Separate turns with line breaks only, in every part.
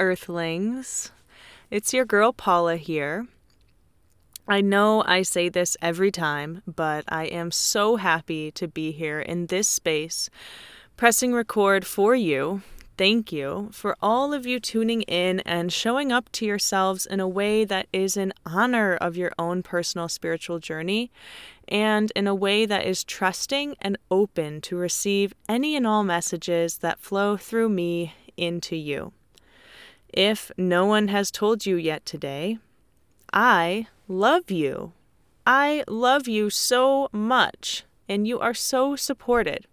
Earthlings. It's your girl Paula here. I know I say this every time, but I am so happy to be here in this space, pressing record for you. Thank you for all of you tuning in and showing up to yourselves in a way that is in honor of your own personal spiritual journey and in a way that is trusting and open to receive any and all messages that flow through me into you. If no one has told you yet today, I love you. I love you so much, and you are so supported.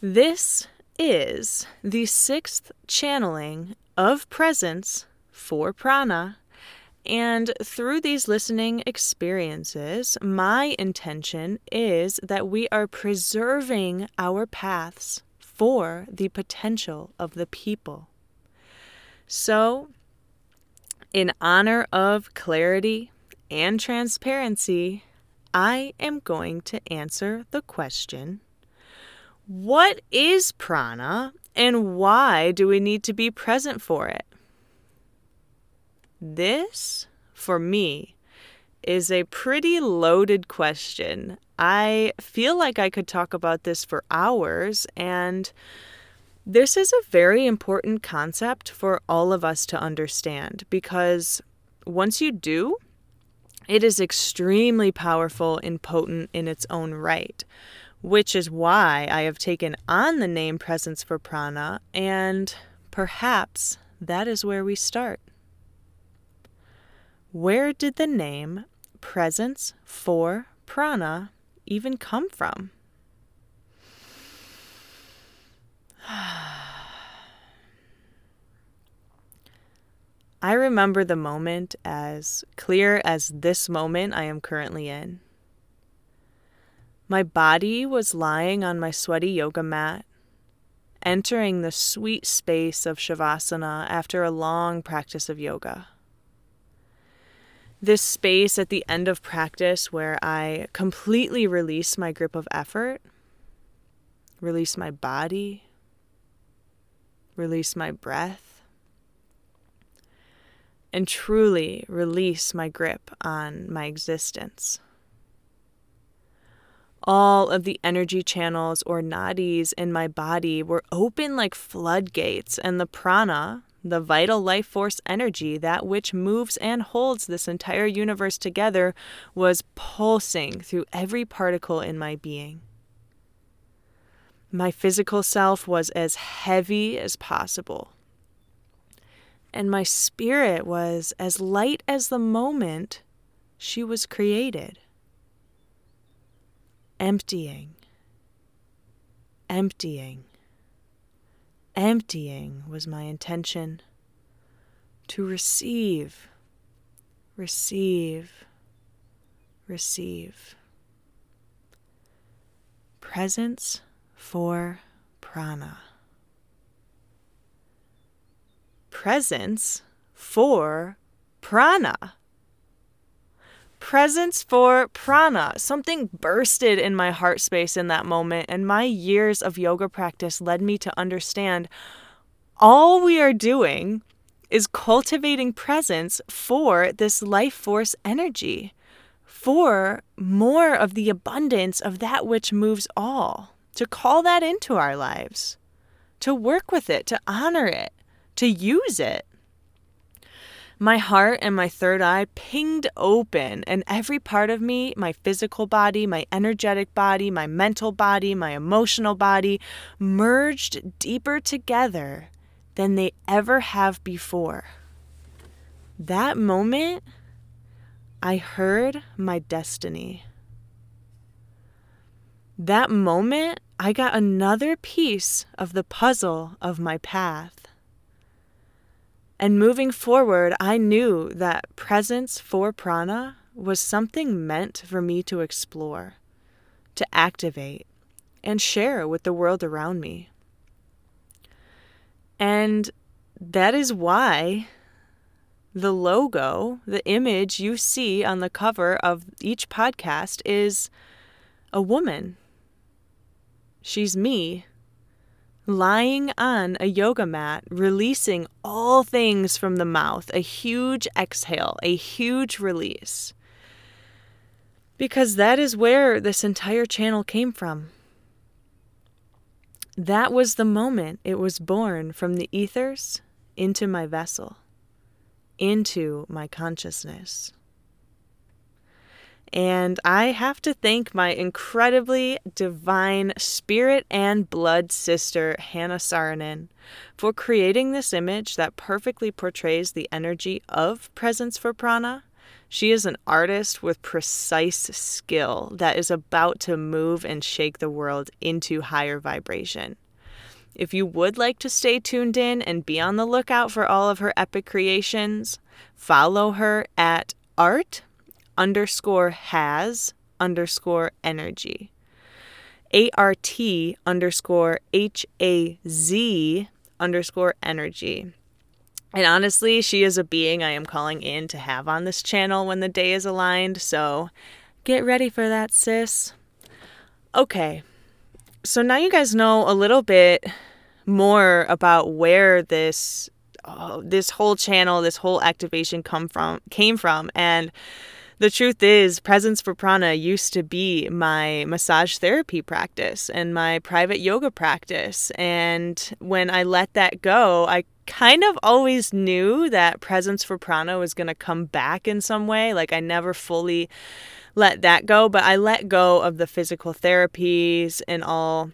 This is the sixth channeling of presence for prana. And through these listening experiences, my intention is that we are preserving our paths for the potential of the people. So, in honor of clarity and transparency, I am going to answer the question What is prana and why do we need to be present for it? This, for me, is a pretty loaded question. I feel like I could talk about this for hours, and this is a very important concept for all of us to understand because once you do, it is extremely powerful and potent in its own right, which is why I have taken on the name Presence for Prana, and perhaps that is where we start. Where did the name Presence for Prana even come from? I remember the moment as clear as this moment I am currently in. My body was lying on my sweaty yoga mat, entering the sweet space of Shavasana after a long practice of yoga. This space at the end of practice where I completely release my grip of effort, release my body, release my breath, and truly release my grip on my existence. All of the energy channels or nadis in my body were open like floodgates, and the prana, the vital life force energy, that which moves and holds this entire universe together, was pulsing through every particle in my being. My physical self was as heavy as possible. And my spirit was as light as the moment she was created. Emptying, emptying, emptying was my intention. To receive, receive, receive. Presence for prana. Presence for prana. Presence for prana. Something bursted in my heart space in that moment, and my years of yoga practice led me to understand all we are doing is cultivating presence for this life force energy, for more of the abundance of that which moves all to call that into our lives, to work with it, to honor it, to use it. My heart and my third eye pinged open, and every part of me my physical body, my energetic body, my mental body, my emotional body merged deeper together than they ever have before. That moment, I heard my destiny. That moment, I got another piece of the puzzle of my path. And moving forward, I knew that presence for prana was something meant for me to explore, to activate, and share with the world around me. And that is why the logo, the image you see on the cover of each podcast, is a woman She's me, lying on a yoga mat, releasing all things from the mouth, a huge exhale, a huge release. Because that is where this entire channel came from. That was the moment it was born from the ethers into my vessel, into my consciousness. And I have to thank my incredibly divine spirit and blood sister, Hannah Saarinen, for creating this image that perfectly portrays the energy of presence for prana. She is an artist with precise skill that is about to move and shake the world into higher vibration. If you would like to stay tuned in and be on the lookout for all of her epic creations, follow her at art underscore has underscore energy. ART underscore H A Z underscore energy. And honestly, she is a being I am calling in to have on this channel when the day is aligned, so get ready for that, sis. Okay, so now you guys know a little bit more about where this oh, this whole channel, this whole activation come from came from, and the truth is, Presence for Prana used to be my massage therapy practice and my private yoga practice. And when I let that go, I kind of always knew that Presence for Prana was going to come back in some way. Like, I never fully let that go, but I let go of the physical therapies and all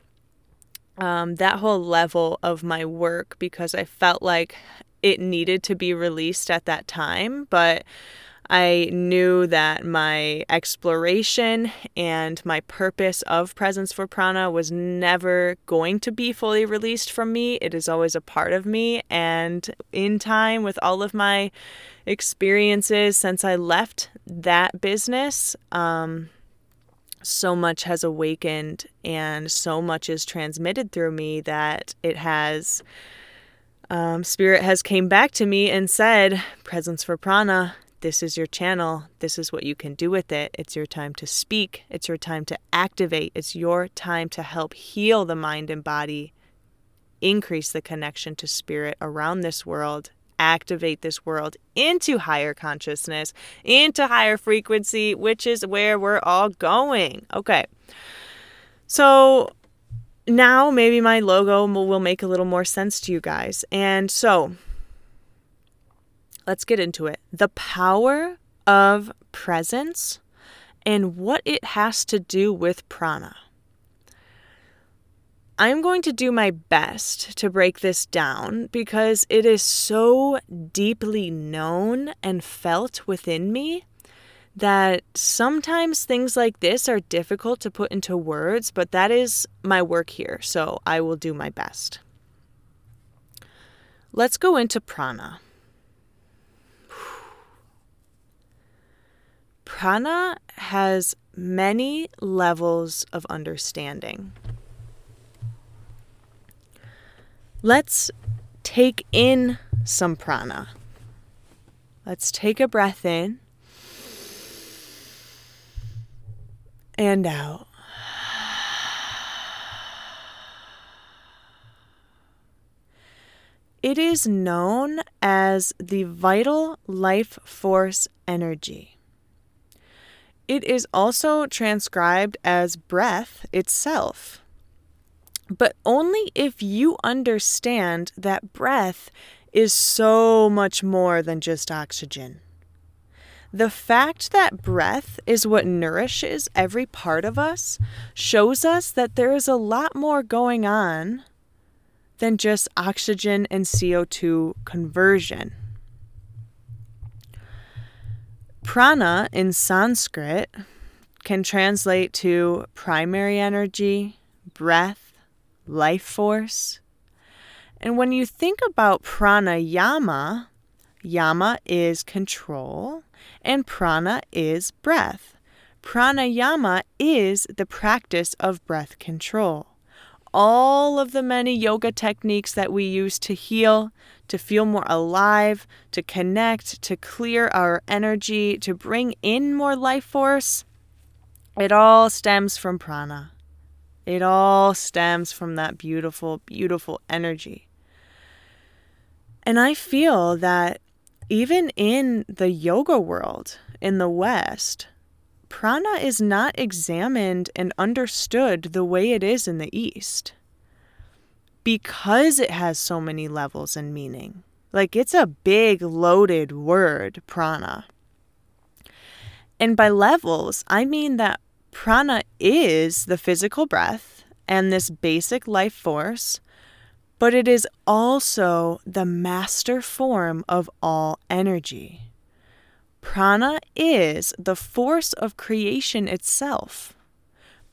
um, that whole level of my work because I felt like it needed to be released at that time. But I knew that my exploration and my purpose of Presence for Prana was never going to be fully released from me. It is always a part of me. And in time, with all of my experiences since I left that business, um, so much has awakened and so much is transmitted through me that it has. Um, spirit has came back to me and said presence for prana this is your channel. This is what you can do with it. It's your time to speak. It's your time to activate. It's your time to help heal the mind and body, increase the connection to spirit around this world, activate this world into higher consciousness, into higher frequency, which is where we're all going. Okay. So now maybe my logo will make a little more sense to you guys. And so, let's get into it. The power of presence and what it has to do with prana. I'm going to do my best to break this down because it is so deeply known and felt within me that sometimes things like this are difficult to put into words, but that is my work here, so I will do my best. Let's go into prana. Prana has many levels of understanding. Let's take in some prana. Let's take a breath in and out. It is known as the vital life force energy. It is also transcribed as breath itself. But only if you understand that breath is so much more than just oxygen. The fact that breath is what nourishes every part of us shows us that there is a lot more going on than just oxygen and CO2 conversion. Prana in Sanskrit can translate to primary energy, breath, life force. And when you think about pranayama, yama is control and prana is breath. Pranayama is the practice of breath control all of the many yoga techniques that we use to heal, to feel more alive, to connect, to clear our energy, to bring in more life force, it all stems from prana. It all stems from that beautiful, beautiful energy. And I feel that even in the yoga world in the West, prana is not examined and understood the way it is in the East because it has so many levels and meaning. Like it's a big loaded word, prana. And by levels, I mean that prana is the physical breath and this basic life force, but it is also the master form of all energy. Prana is the force of creation itself.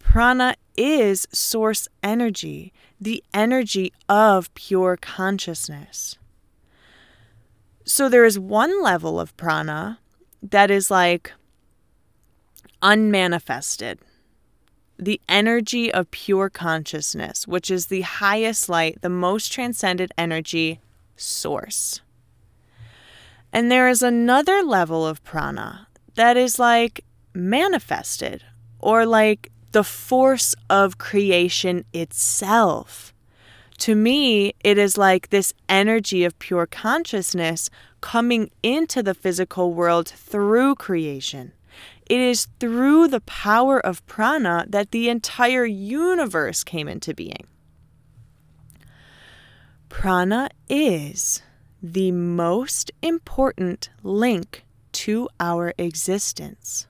Prana is source energy, the energy of pure consciousness. So there is one level of prana that is like unmanifested, the energy of pure consciousness, which is the highest light, the most transcended energy source. And there is another level of prana that is like manifested or like the force of creation itself. To me, it is like this energy of pure consciousness coming into the physical world through creation. It is through the power of prana that the entire universe came into being. Prana is the most important link to our existence.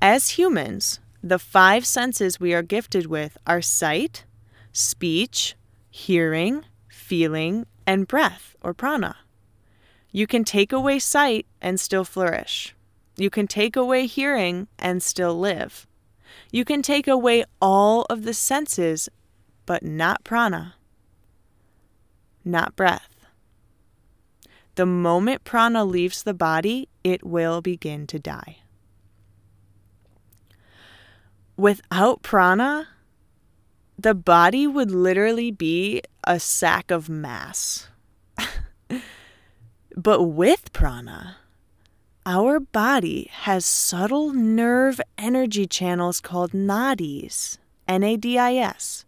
As humans, the five senses we are gifted with are sight, speech, hearing, feeling, and breath or prana. You can take away sight and still flourish. You can take away hearing and still live. You can take away all of the senses, but not prana, not breath. The moment prana leaves the body, it will begin to die. Without prana, the body would literally be a sack of mass. but with prana, our body has subtle nerve energy channels called nadis, N A D I S.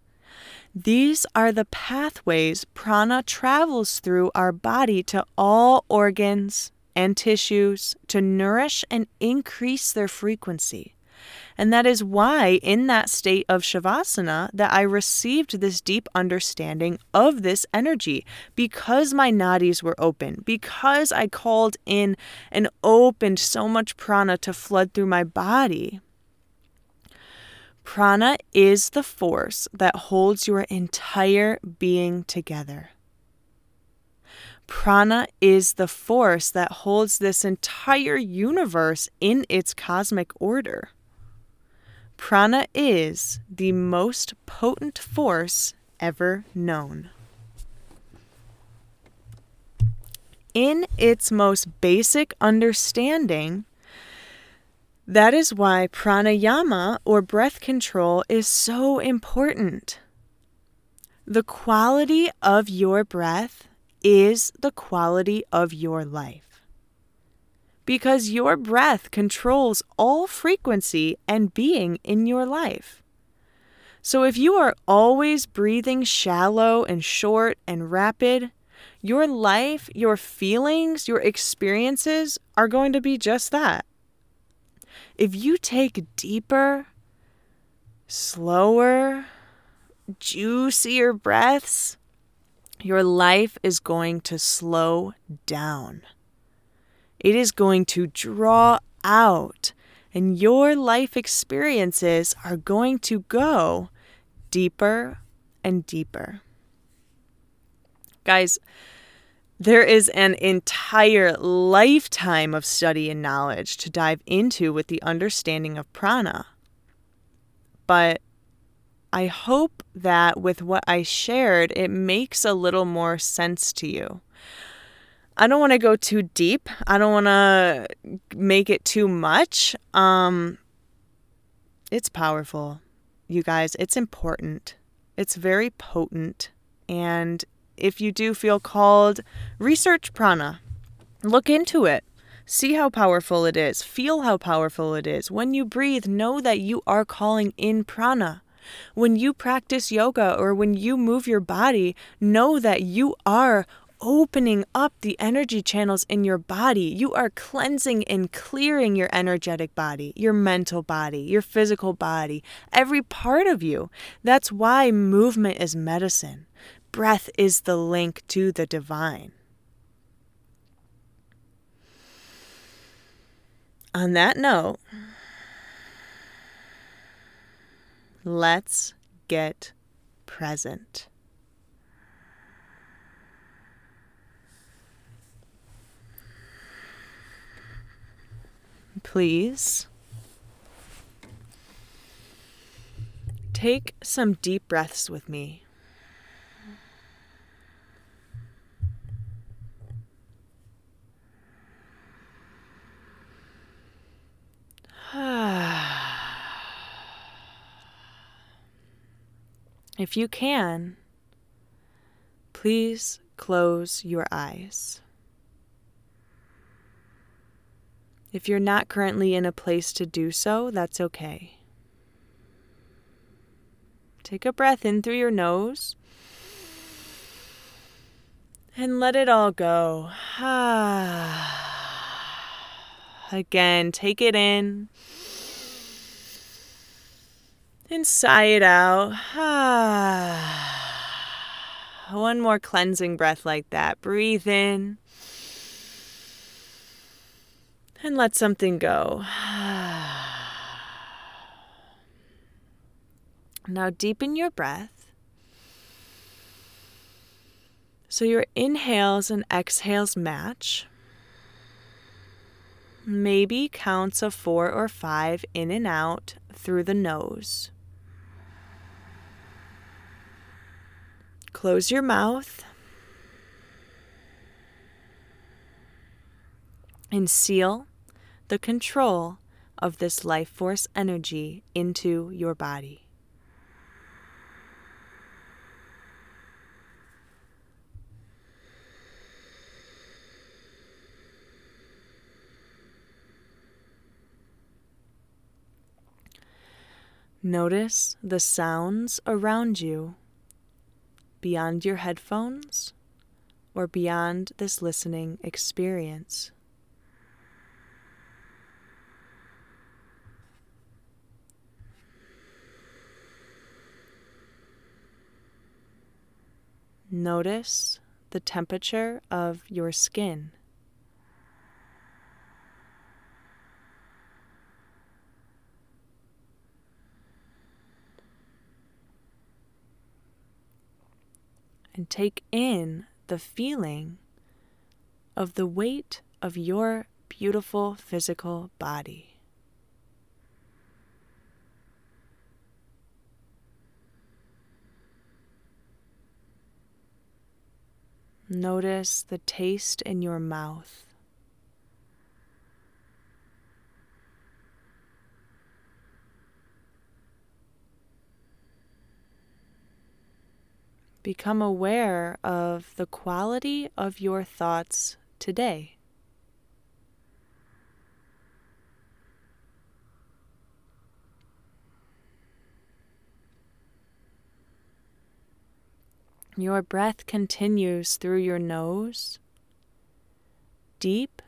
These are the pathways prana travels through our body to all organs and tissues to nourish and increase their frequency. And that is why, in that state of Shavasana, that I received this deep understanding of this energy because my nadis were open, because I called in and opened so much prana to flood through my body. Prana is the force that holds your entire being together. Prana is the force that holds this entire universe in its cosmic order. Prana is the most potent force ever known. In its most basic understanding, that is why pranayama or breath control is so important. The quality of your breath is the quality of your life. Because your breath controls all frequency and being in your life. So if you are always breathing shallow and short and rapid, your life, your feelings, your experiences are going to be just that if you take deeper, slower, juicier breaths, your life is going to slow down. It is going to draw out, and your life experiences are going to go deeper and deeper. Guys, there is an entire lifetime of study and knowledge to dive into with the understanding of prana. But I hope that with what I shared, it makes a little more sense to you. I don't want to go too deep. I don't want to make it too much. Um it's powerful. You guys, it's important. It's very potent and if you do feel called, research prana. Look into it. See how powerful it is. Feel how powerful it is. When you breathe, know that you are calling in prana. When you practice yoga or when you move your body, know that you are opening up the energy channels in your body. You are cleansing and clearing your energetic body, your mental body, your physical body, every part of you. That's why movement is medicine. Breath is the link to the divine. On that note, let's get present. Please take some deep breaths with me. If you can, please close your eyes. If you're not currently in a place to do so, that's okay. Take a breath in through your nose and let it all go. Again, take it in and sigh it out. One more cleansing breath like that. Breathe in and let something go. Now deepen your breath. So your inhales and exhales match. Maybe counts of four or five in and out through the nose. Close your mouth and seal the control of this life force energy into your body. Notice the sounds around you beyond your headphones or beyond this listening experience. Notice the temperature of your skin. and take in the feeling of the weight of your beautiful physical body. Notice the taste in your mouth. Become aware of the quality of your thoughts today. Your breath continues through your nose, deep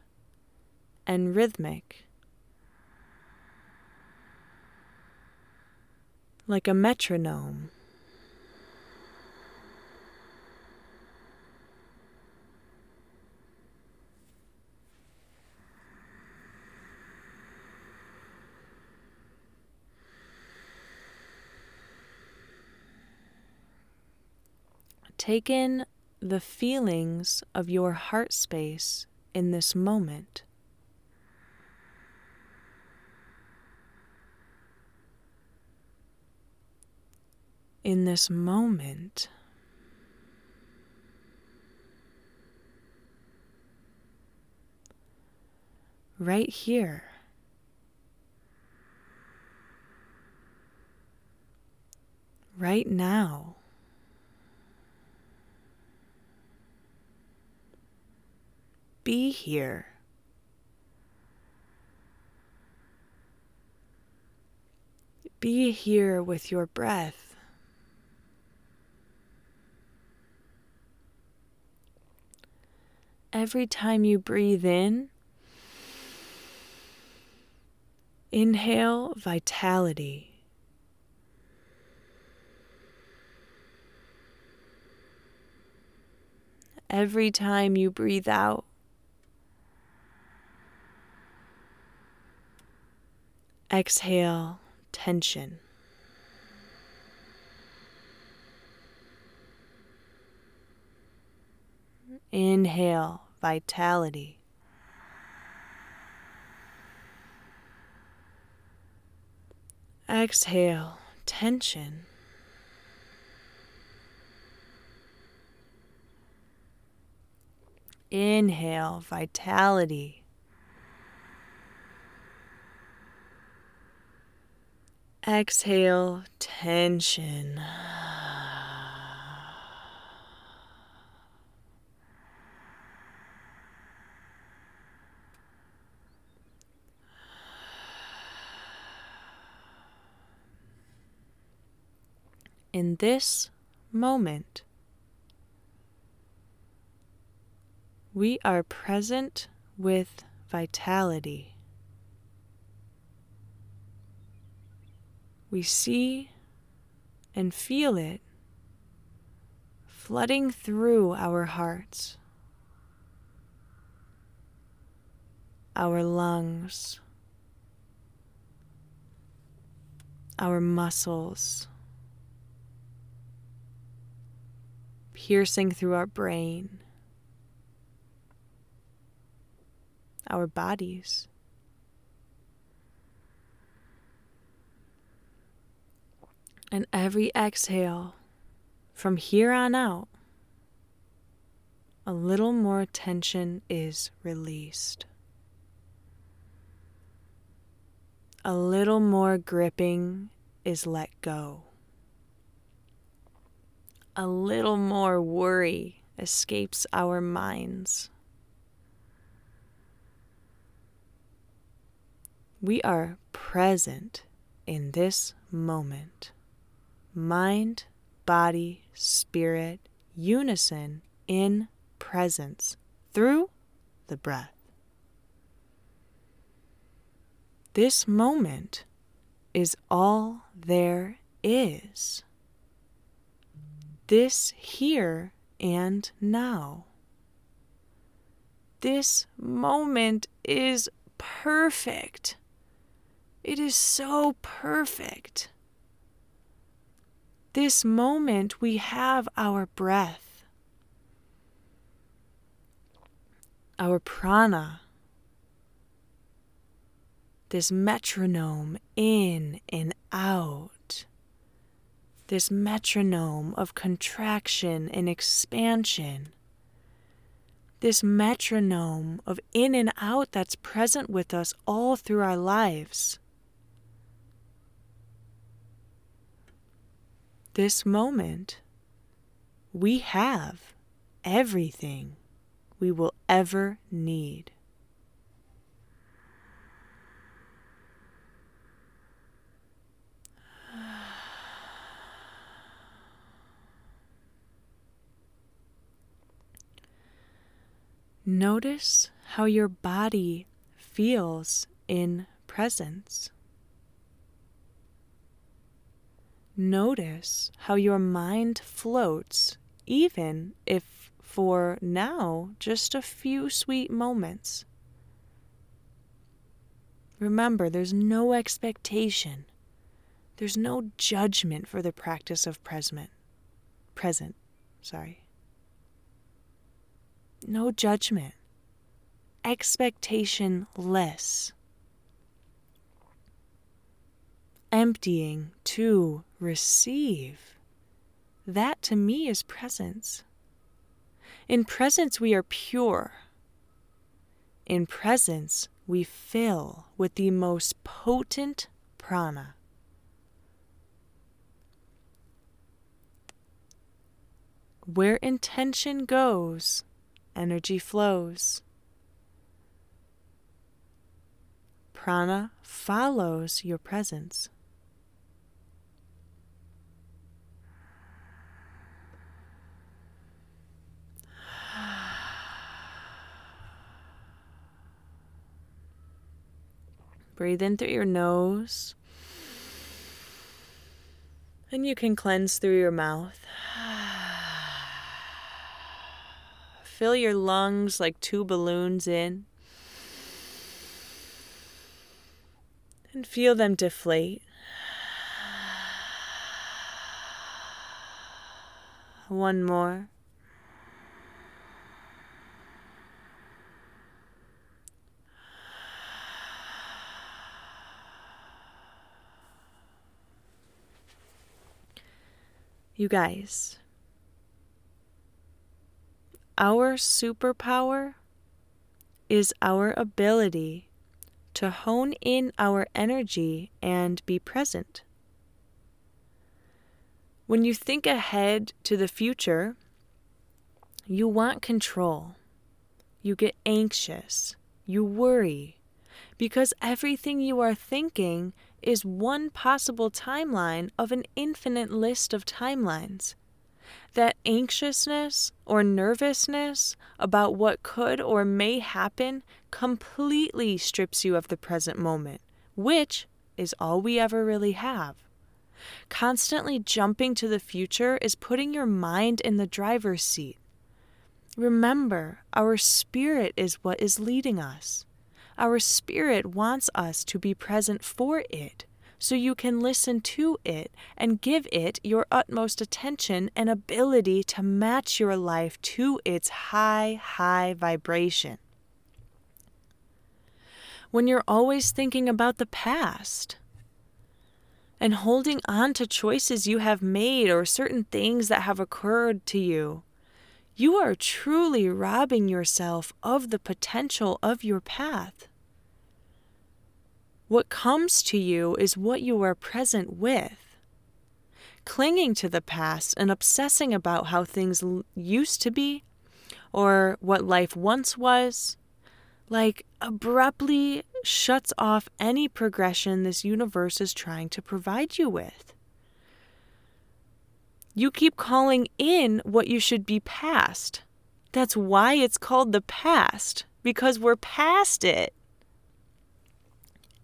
and rhythmic, like a metronome. Take in the feelings of your heart space in this moment. In this moment, right here. Right now. Be here. Be here with your breath. Every time you breathe in, inhale vitality. Every time you breathe out, exhale tension. Inhale, vitality. Exhale, tension. Inhale, vitality. Exhale, tension. In this moment, we are present with vitality. We see and feel it flooding through our hearts, our lungs, our muscles, piercing through our brain, our bodies. And every exhale from here on out, a little more tension is released. A little more gripping is let go. A little more worry escapes our minds. We are present in this moment mind, body, spirit, unison in presence through the breath. This moment is all there is. This here and now. This moment is perfect. It is so perfect this moment, we have our breath, our prana, this metronome in and out, this metronome of contraction and expansion, this metronome of in and out that's present with us all through our lives. This moment, we have everything we will ever need. Notice how your body feels in presence. Notice how your mind floats, even if for now just a few sweet moments. Remember, there's no expectation. There's no judgment for the practice of present. Present, sorry. No judgment. Expectation less. Emptying to receive. That to me is presence. In presence, we are pure. In presence, we fill with the most potent prana. Where intention goes, energy flows. Prana follows your presence. Breathe in through your nose. And you can cleanse through your mouth. Fill your lungs like two balloons in. And feel them deflate. One more. You guys, our superpower is our ability to hone in our energy and be present. When you think ahead to the future, you want control. You get anxious. You worry. Because everything you are thinking is one possible timeline of an infinite list of timelines. That anxiousness or nervousness about what could or may happen completely strips you of the present moment, which is all we ever really have. Constantly jumping to the future is putting your mind in the driver's seat. Remember, our spirit is what is leading us. Our spirit wants us to be present for it so you can listen to it and give it your utmost attention and ability to match your life to its high, high vibration. When you're always thinking about the past and holding on to choices you have made or certain things that have occurred to you, you are truly robbing yourself of the potential of your path. What comes to you is what you are present with. Clinging to the past and obsessing about how things used to be or what life once was, like abruptly shuts off any progression this universe is trying to provide you with. You keep calling in what you should be past. That's why it's called the past, because we're past it.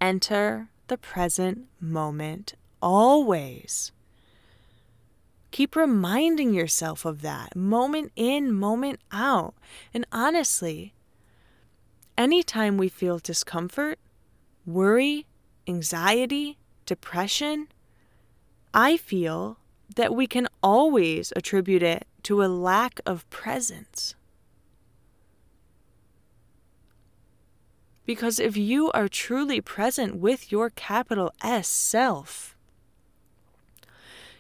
Enter the present moment always. Keep reminding yourself of that moment in, moment out. And honestly, anytime we feel discomfort, worry, anxiety, depression, I feel that we can always attribute it to a lack of presence. Because if you are truly present with your capital S self,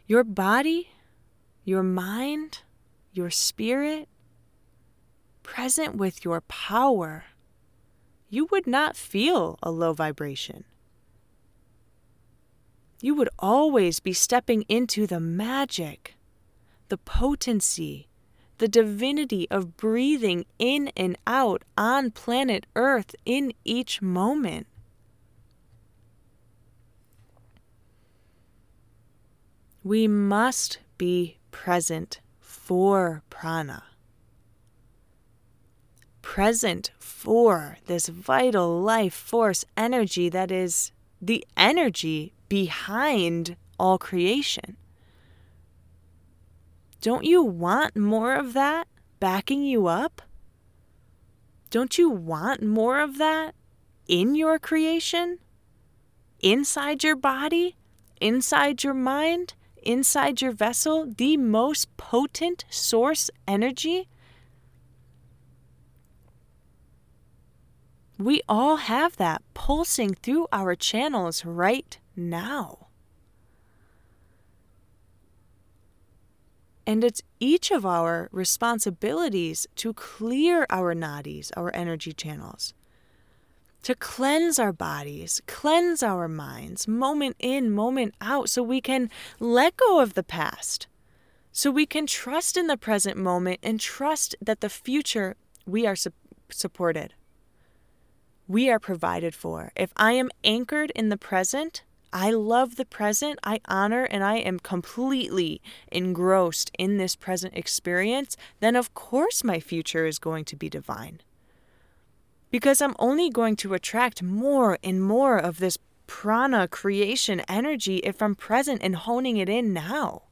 your body, your mind, your spirit, present with your power, you would not feel a low vibration. You would always be stepping into the magic, the potency, the divinity of breathing in and out on planet Earth in each moment. We must be present for prana. Present for this vital life force energy that is the energy behind all creation. Don't you want more of that backing you up? Don't you want more of that in your creation? Inside your body? Inside your mind? Inside your vessel? The most potent source energy? We all have that pulsing through our channels right now. And it's each of our responsibilities to clear our nadis, our energy channels, to cleanse our bodies, cleanse our minds, moment in, moment out, so we can let go of the past, so we can trust in the present moment and trust that the future we are su- supported. We are provided for. If I am anchored in the present, I love the present, I honor, and I am completely engrossed in this present experience, then of course my future is going to be divine. because I'm only going to attract more and more of this prana creation energy if I'm present and honing it in now.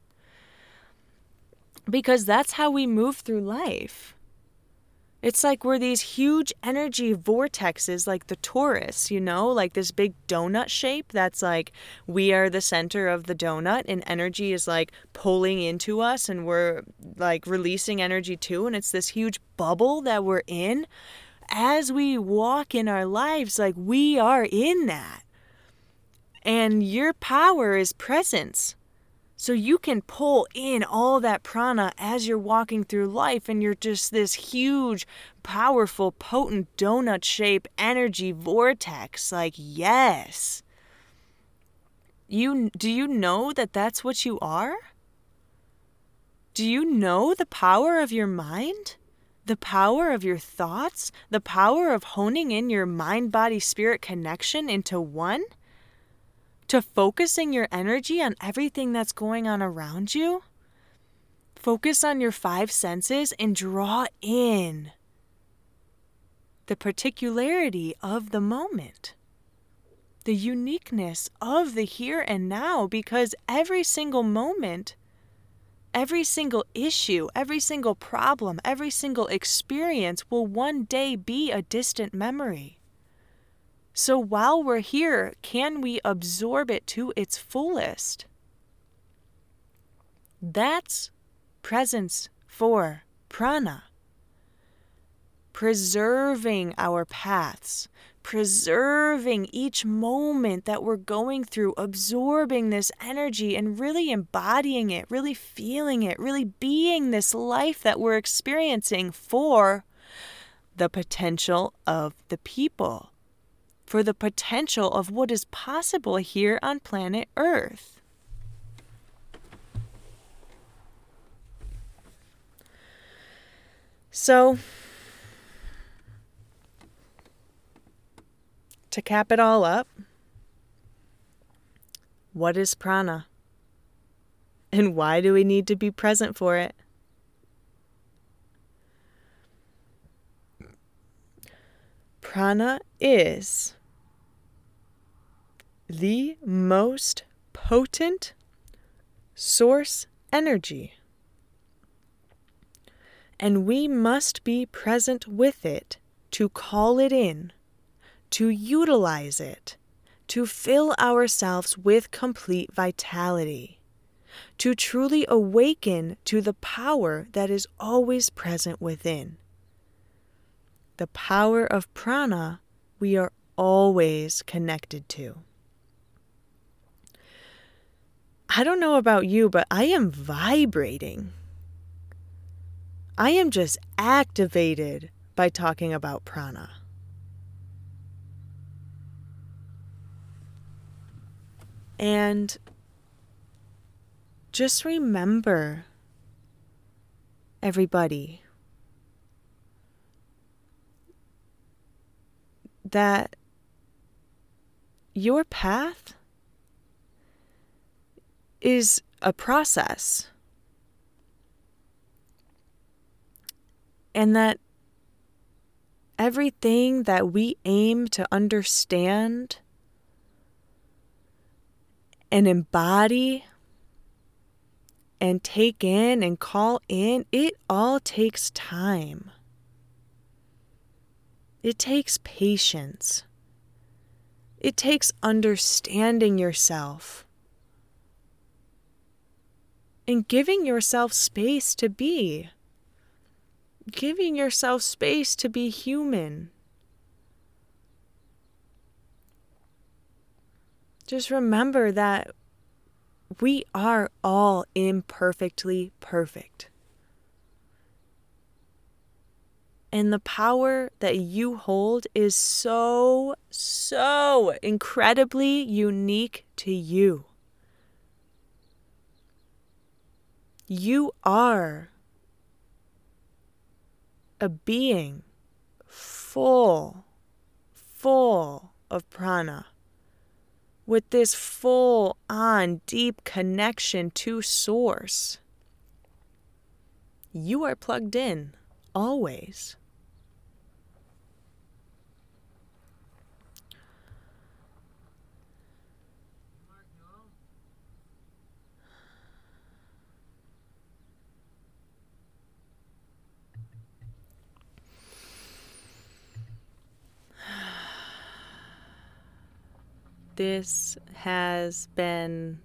Because that's how we move through life. It's like we're these huge energy vortexes, like the torus, you know, like this big donut shape that's like we are the center of the donut, and energy is like pulling into us, and we're like releasing energy too. And it's this huge bubble that we're in. As we walk in our lives, like we are in that. And your power is presence. So you can pull in all that prana as you're walking through life, and you're just this huge, powerful, potent donut shape energy vortex. Like, yes. You, do you know that that's what you are? Do you know the power of your mind? The power of your thoughts? The power of honing in your mind body spirit connection into one? To focusing your energy on everything that's going on around you. Focus on your five senses and draw in the particularity of the moment, the uniqueness of the here and now, because every single moment, every single issue, every single problem, every single experience will one day be a distant memory. So while we're here, can we absorb it to its fullest? That's presence for prana. Preserving our paths, preserving each moment that we're going through, absorbing this energy and really embodying it, really feeling it, really being this life that we're experiencing for the potential of the people for the potential of what is possible here on planet Earth. So, to cap it all up, what is prana? And why do we need to be present for it? Prana is the most potent source energy. And we must be present with it to call it in, to utilize it, to fill ourselves with complete vitality, to truly awaken to the power that is always present within. The power of prana we are always connected to. I don't know about you, but I am vibrating. I am just activated by talking about prana. And just remember, everybody, that your path is a process. And that everything that we aim to understand and embody and take in and call in, it all takes time. It takes patience. It takes understanding yourself and giving yourself space to be. Giving yourself space to be human. Just remember that we are all imperfectly perfect. And the power that you hold is so, so incredibly unique to you. You are a being full, full of prana, with this full on deep connection to Source. You are plugged in always. This has been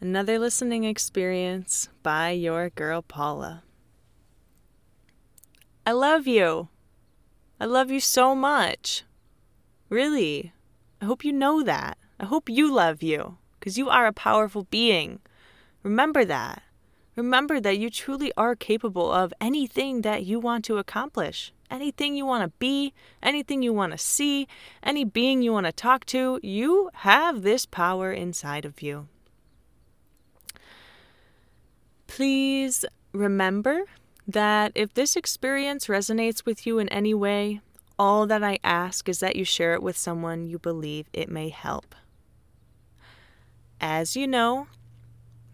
another listening experience by your girl Paula. I love you. I love you so much. Really. I hope you know that. I hope you love you because you are a powerful being. Remember that. Remember that you truly are capable of anything that you want to accomplish, anything you want to be, anything you want to see, any being you want to talk to. You have this power inside of you. Please remember that if this experience resonates with you in any way, all that I ask is that you share it with someone you believe it may help. As you know,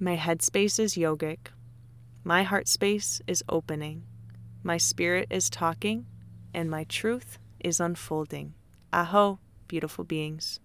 my headspace is yogic. My heart space is opening. My spirit is talking, and my truth is unfolding. Aho, beautiful beings.